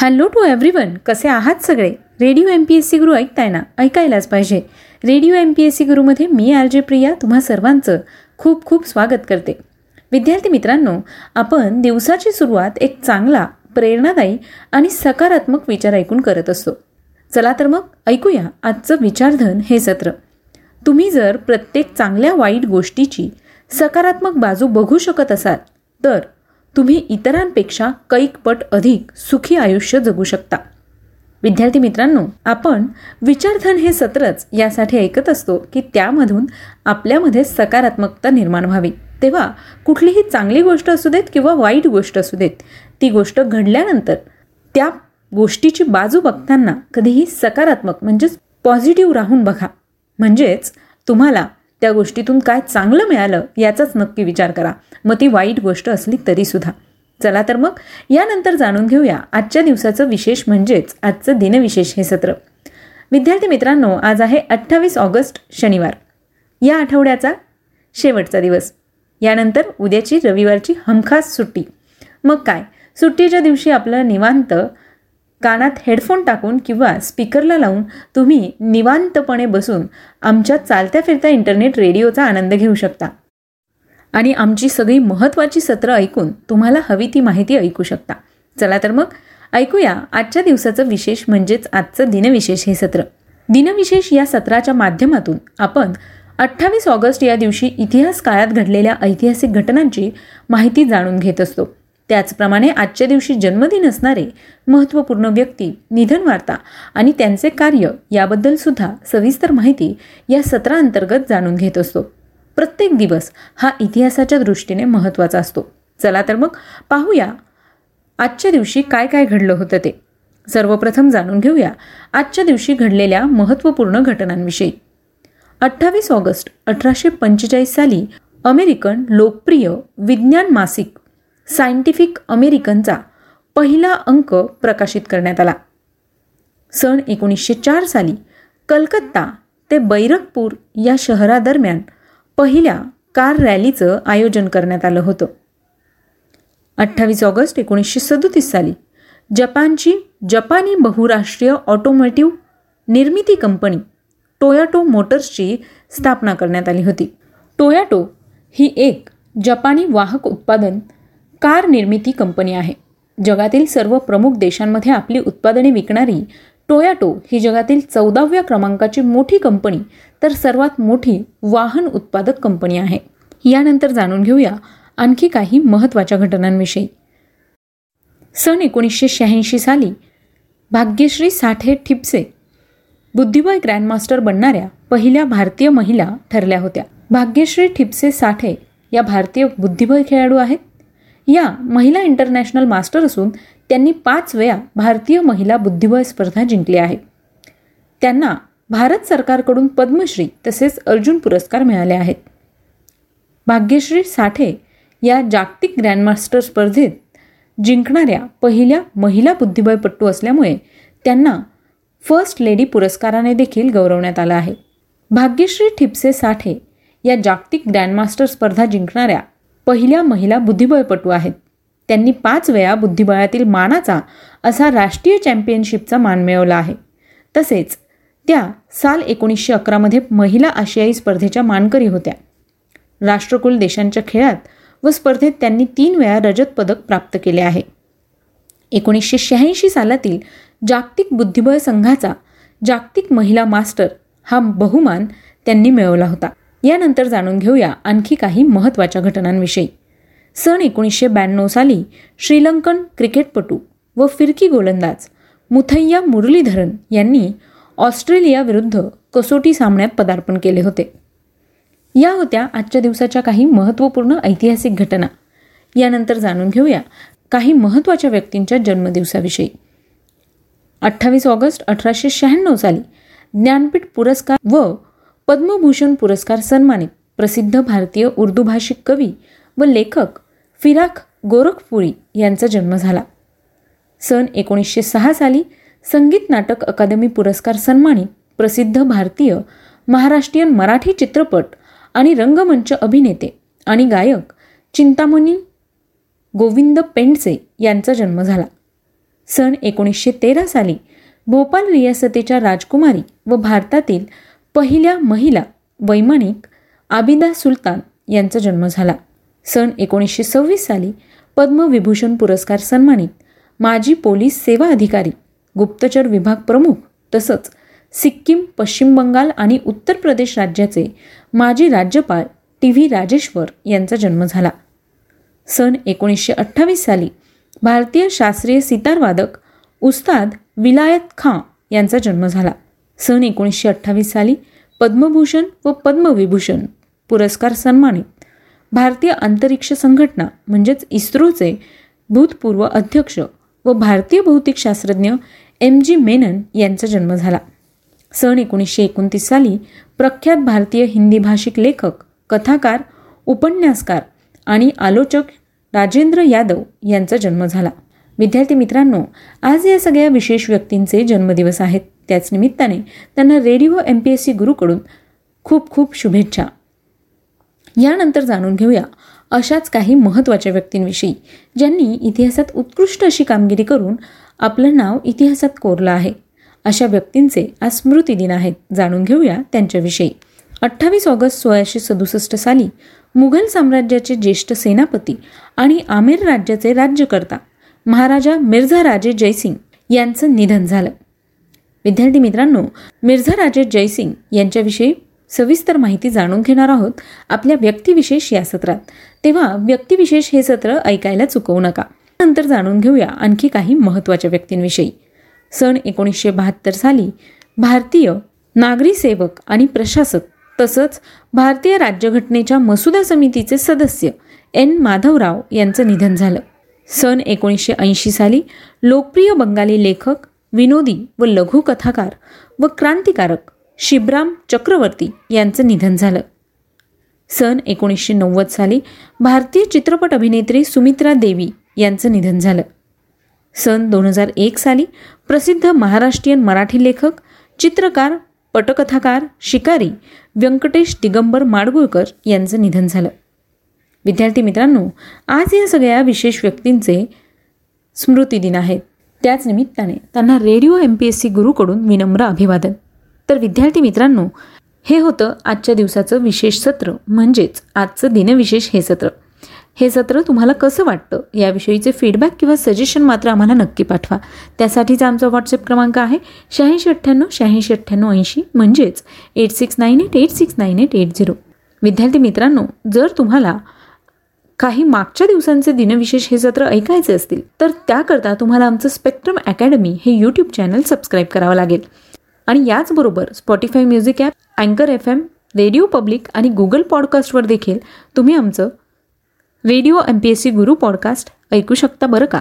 Hello to everyone कसे आहात सगळे? Radio M P S C Guru ऐकताय ना? ऐकायलाच पाहिजे. Radio M P S C गुरुमध्ये मी आर जे प्रिया तुम्हा सर्वांचं खूप खूप स्वागत करते. विद्यार्थी मित्रांनो आपण दिवसाची सुरुवात एक चांगला प्रेरणादायी आणि सकारात्मक विचार ऐकून करत असतो. चला तर मग ऐकूया आजचं विचारधन हे सत्र. तुम्ही जर प्रत्येक चांगल्या वाईट गोष्टीची सकारात्मक बाजू बघू शकत असाल तर तुम्ही इतरांपेक्षा कैकपट अधिक सुखी आयुष्य जगू शकता. विद्यार्थी मित्रांनो आपण विचारधन हे सत्रच यासाठी ऐकत असतो की त्यामधून आपल्यामध्ये सकारात्मकता निर्माण व्हावी. तेव्हा कुठलीही चांगली गोष्ट असू देत किंवा वाईट गोष्ट असू देत ती गोष्ट घडल्यानंतर त्या गोष्टीची बाजू बघताना कधीही सकारात्मक म्हणजेच पॉझिटिव्ह राहून बघा. म्हणजेच तुम्हाला त्या गोष्टीतून काय चांगलं मिळालं याचाच नक्की विचार करा. मग ती वाईट गोष्ट असली तरीसुद्धा चला तर मग यानंतर जाणून घेऊया आजच्या दिवसाचं विशेष म्हणजेच आजचं दिनविशेष हे सत्र. विद्यार्थी मित्रांनो आज आहे अठ्ठावीस ऑगस्ट शनिवार. या आठवड्याचा शेवटचा दिवस. यानंतर उद्याची रविवारची हमखास सुट्टी. मग काय? सुट्टीच्या दिवशी आपलं निवांत कानात हेडफोन टाकून किंवा स्पीकरला लावून तुम्ही निवांतपणे बसून आमच्या चालत्या फिरत्या इंटरनेट रेडिओचा आनंद घेऊ शकता. आणि आमची सगळी महत्त्वाची सत्रं ऐकून तुम्हाला हवी ती माहिती ऐकू शकता. चला तर मग ऐकूया आजच्या दिवसाचं विशेष म्हणजेच आजचं दिनविशेष हे सत्र. दिनविशेष या सत्राच्या माध्यमातून आपण अठ्ठावीस ऑगस्ट या दिवशी इतिहास काळात घडलेल्या ऐतिहासिक घटनांची माहिती जाणून घेत असतो. त्याचप्रमाणे आजच्या दिवशी जन्मदिन असणारे महत्त्वपूर्ण व्यक्ती निधनवार्ता आणि त्यांचे कार्य याबद्दल सुद्धा सविस्तर माहिती या सत्राअंतर्गत जाणून घेत असतो. प्रत्येक दिवस हा इतिहासाच्या दृष्टीने महत्त्वाचा असतो. चला तर मग पाहूया आजच्या दिवशी काय काय घडलं होतं ते. सर्वप्रथम जाणून घेऊया आजच्या दिवशी घडलेल्या महत्त्वपूर्ण घटनांविषयी. अठ्ठावीस ऑगस्ट अठराशे पंचेचाळीस साली अमेरिकन लोकप्रिय विज्ञान मासिक सायंटिफिक अमेरिकनचा पहिला अंक प्रकाशित करण्यात आला. सन एकोणीसशे चार साली कलकत्ता ते बैरकपूर या शहरादरम्यान पहिल्या कार रॅलीचं आयोजन करण्यात आलं होतं. अठ्ठावीस ऑगस्ट एकोणीसशे सदोतीस साली जपानची जपानी बहुराष्ट्रीय ऑटोमोटिव्ह निर्मिती कंपनी टोयाटो मोटर्सची स्थापना करण्यात आली होती. टोयाटो ही एक जपानी वाहक उत्पादन कार निर्मिती कंपनी आहे. जगातील सर्व प्रमुख देशांमध्ये आपली उत्पादने विकणारी टोयाटो ही जगातील चौदाव्या क्रमांकाची मोठी कंपनी तर सर्वात मोठी वाहन उत्पादक कंपनी आहे. यानंतर जाणून घेऊया आणखी काही महत्त्वाच्या घटनांविषयी. सन एकोणीसशे शहाऐंशी साली भाग्यश्री साठे ठिपसे बुद्धिबळ ग्रँडमास्टर बनणाऱ्या पहिल्या भारतीय महिला ठरल्या होत्या. भाग्यश्री ठिपसे साठे या भारतीय बुद्धिबळ खेळाडू आहेत. या महिला इंटरनॅशनल मास्टर असून त्यांनी पाच वेळा भारतीय महिला बुद्धिबळ स्पर्धा जिंकली आहे. त्यांना भारत सरकारकडून पद्मश्री तसेच अर्जुन पुरस्कार मिळाले आहेत. भाग्यश्री साठे या जागतिक ग्रँडमास्टर स्पर्धेत जिंकणाऱ्या पहिल्या महिला बुद्धिबळपट्टू असल्यामुळे त्यांना फर्स्ट लेडी पुरस्काराने देखील गौरवण्यात आला आहे. भाग्यश्री ठिपसे साठे या जागतिक ग्रँडमास्टर स्पर्धा जिंकणाऱ्या पहिल्या महिला बुद्धिबळपटू आहेत. त्यांनी पाच वेळा बुद्धिबळातील मानाचा असा राष्ट्रीय चॅम्पियनशिपचा मान मिळवला आहे. तसेच त्या साल एकोणीसशे अकरामध्ये महिला आशियाई स्पर्धेच्या मानकरी होत्या. राष्ट्रकुल देशांच्या खेळात व स्पर्धेत त्यांनी तीन वेळा रजत पदक प्राप्त केले आहे. एकोणीसशे शहाऐंशी सालातील जागतिक बुद्धिबळ संघाचा जागतिक महिला मास्टर हा बहुमान त्यांनी मिळवला होता. यानंतर जाणून घेऊया आणखी काही महत्त्वाच्या घटनांविषयी. सन एकोणीसशे ब्याण्णव साली श्रीलंकन क्रिकेटपटू व फिरकी गोलंदाज मुथय्या मुरलीधरन यांनी ऑस्ट्रेलियाविरुद्ध कसोटी सामन्यात पदार्पण केले होते. या होत्या आजच्या दिवसाच्या काही महत्त्वपूर्ण ऐतिहासिक घटना. यानंतर जाणून घेऊया काही महत्त्वाच्या व्यक्तींच्या जन्मदिवसाविषयी. अठ्ठावीस ऑगस्ट अठराशे शहाण्णव साली ज्ञानपीठ पुरस्कार व पद्मभूषण पुरस्कार सन्मानित प्रसिद्ध भारतीय उर्दू भाषिक कवी व लेखक फिराक गोरखपुरी यांचा जन्म झाला. सन एकोणीसशे सहा साली संगीत नाटक अकादमी पुरस्कार सन्मानित प्रसिद्ध भारतीय महाराष्ट्रीयन मराठी चित्रपट आणि रंगमंच अभिनेते आणि गायक चिंतामणी गोविंद पेंडसे यांचा जन्म झाला. सन एकोणीसशे तेरा साली भोपाल रियासतेच्या राजकुमारी व भारतातील पहिल्या महिला वैमानिक आबिदा सुलतान यांचा जन्म झाला. सन एकोणीसशे सव्वीस साली पद्मविभूषण पुरस्कार सन्मानित माजी पोलीस सेवा अधिकारी गुप्तचर विभाग प्रमुख तसंच सिक्कीम पश्चिम बंगाल आणि उत्तर प्रदेश राज्याचे माजी राज्यपाल टी व्ही राजेश्वर यांचा जन्म झाला. सन एकोणीसशे अठ्ठावीस साली भारतीय शास्त्रीय सितारवादक उस्ताद विलायत खां यांचा जन्म झाला. सन एकोणीसशे अठ्ठावीस साली पद्मभूषण व पद्मविभूषण पुरस्कार सन्मानित. भारतीय अंतरिक्ष संघटना म्हणजेच इस्रोचे भूतपूर्व अध्यक्ष व भारतीय भौतिकशास्त्रज्ञ एम जी मेनन यांचा जन्म झाला. सन एकोणीसशे एकोणतीस साली प्रख्यात भारतीय हिंदी भाषिक लेखक कथाकार उपन्यासकार आणि आलोचक राजेंद्र यादव यांचा जन्म झाला. विद्यार्थी मित्रांनो आज या सगळ्या विशेष व्यक्तींचे जन्मदिवस आहेत. त्याच निमित्ताने त्यांना radio M P S C गुरुकडून खूप खूप शुभेच्छा. यानंतर जाणून घेऊया अशाच काही महत्त्वाच्या व्यक्तींविषयी ज्यांनी इतिहासात उत्कृष्ट अशी कामगिरी करून आपलं नाव इतिहासात कोरलं आहे. अशा व्यक्तींचे आज स्मृती दिन आहेत. जाणून घेऊया त्यांच्याविषयी. अठ्ठावीस ऑगस्ट सोळाशे सदुसष्ट साली मुघल साम्राज्याचे ज्येष्ठ सेनापती आणि आमेर राज्याचे राज्यकर्ता महाराजा मिर्झा राजे जयसिंग यांचं निधन झालं. विद्यार्थी मित्रांनो मिर्झा राजे जयसिंग यांच्याविषयी सविस्तर माहिती जाणून घेणार आहोत. आपल्या व्यक्तिविशेष या सत्रात. तेव्हा व्यक्तिविशेष हे सत्र ऐकायला चुकवू नका. नंतर जाणून घेऊया आणखी काही महत्त्वाच्या व्यक्तींविषयी. सन एकोणीसशे बहात्तर साली भारतीय नागरी सेवक आणि प्रशासक तसंच भारतीय राज्यघटनेच्या मसुदा समितीचे सदस्य एन. माधवराव यांचं निधन झालं. सन एकोणीसशे ऐंशी साली लोकप्रिय बंगाली लेखक विनोदी व लघुकथाकार व क्रांतिकारक शिबराम चक्रवर्ती यांचं निधन झालं. सन एकोणीसशे नव्वद साली भारतीय चित्रपट अभिनेत्री सुमित्रा देवी यांचं निधन झालं. सन दोन हजार एक साली प्रसिद्ध महाराष्ट्रीयन मराठी लेखक चित्रकार पटकथाकार शिकारी व्यंकटेश दिगंबर माडगुळकर यांचं निधन झालं. विद्यार्थी मित्रांनो आज या सगळ्या विशेष व्यक्तींचे स्मृतिदिन आहेत. त्याच निमित्ताने त्यांना radio M P S C गुरुकडून विनम्र अभिवादन. तर विद्यार्थी मित्रांनो हे होतं आजच्या दिवसाचं विशेष सत्र. म्हणजेच आजचं दिनविशेष हे सत्र. हे सत्र तुम्हाला कसं वाटतं? याविषयीचे फीडबॅक किंवा सजेशन मात्र आम्हाला नक्की पाठवा. त्यासाठीचा आमचा व्हॉट्सअप क्रमांक आहे शहाऐंशी अठ्ठ्याण्णव शहाऐंशी अठ्ठ्याण्णव ऐंशी. म्हणजेच eight six nine eight eight six nine eight eight zero विद्यार्थी मित्रांनो जर तुम्हाला काही मागच्या दिवसांचे दिनविशेष हे सत्र ऐकायचे असतील तर त्याकरता तुम्हाला आमचं स्पेक्ट्रम अकॅडमी हे यूट्यूब चॅनल सबस्क्राईब करावं लागेल. आणि याचबरोबर स्पॉटीफाय म्युझिक ॲप अँकर एफ एम रेडिओ पब्लिक आणि गुगल पॉडकास्टवर देखील तुम्ही आमचं radio M P S C Guru podcast ऐकू शकता बरं का?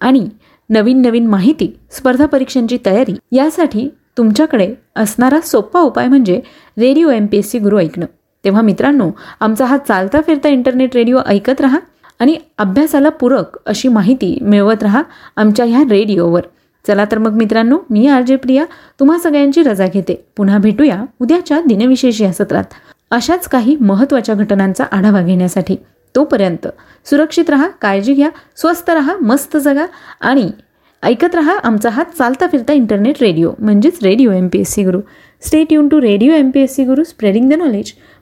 आणि नवीन नवीन माहिती स्पर्धा परीक्षांची तयारी यासाठी तुमच्याकडे असणारा सोपा उपाय म्हणजे radio M P S C Guru ऐकणं. तेव्हा मित्रांनो आमचा हा चालता फिरता इंटरनेट रेडिओ ऐकत राहा आणि अभ्यासाला पूरक अशी माहिती मिळवत राहा आमच्या ह्या रेडिओवर चला तर मग मित्रांनो मी आर जे प्रिया तुम्हा सगळ्यांची रजा घेते. पुन्हा भेटूया उद्याच्या दिनविशेष या सत्रात. अशाच काही महत्त्वाच्या घटनांचा आढावा घेण्यासाठी. तोपर्यंत सुरक्षित राहा काळजी घ्या स्वस्त राहा मस्त जगा आणि ऐकत रहा आमचा हा चालता फिरता इंटरनेट रेडिओ म्हणजेच radio M P S C Guru stay युन to radio M P S C Guru spreading the knowledge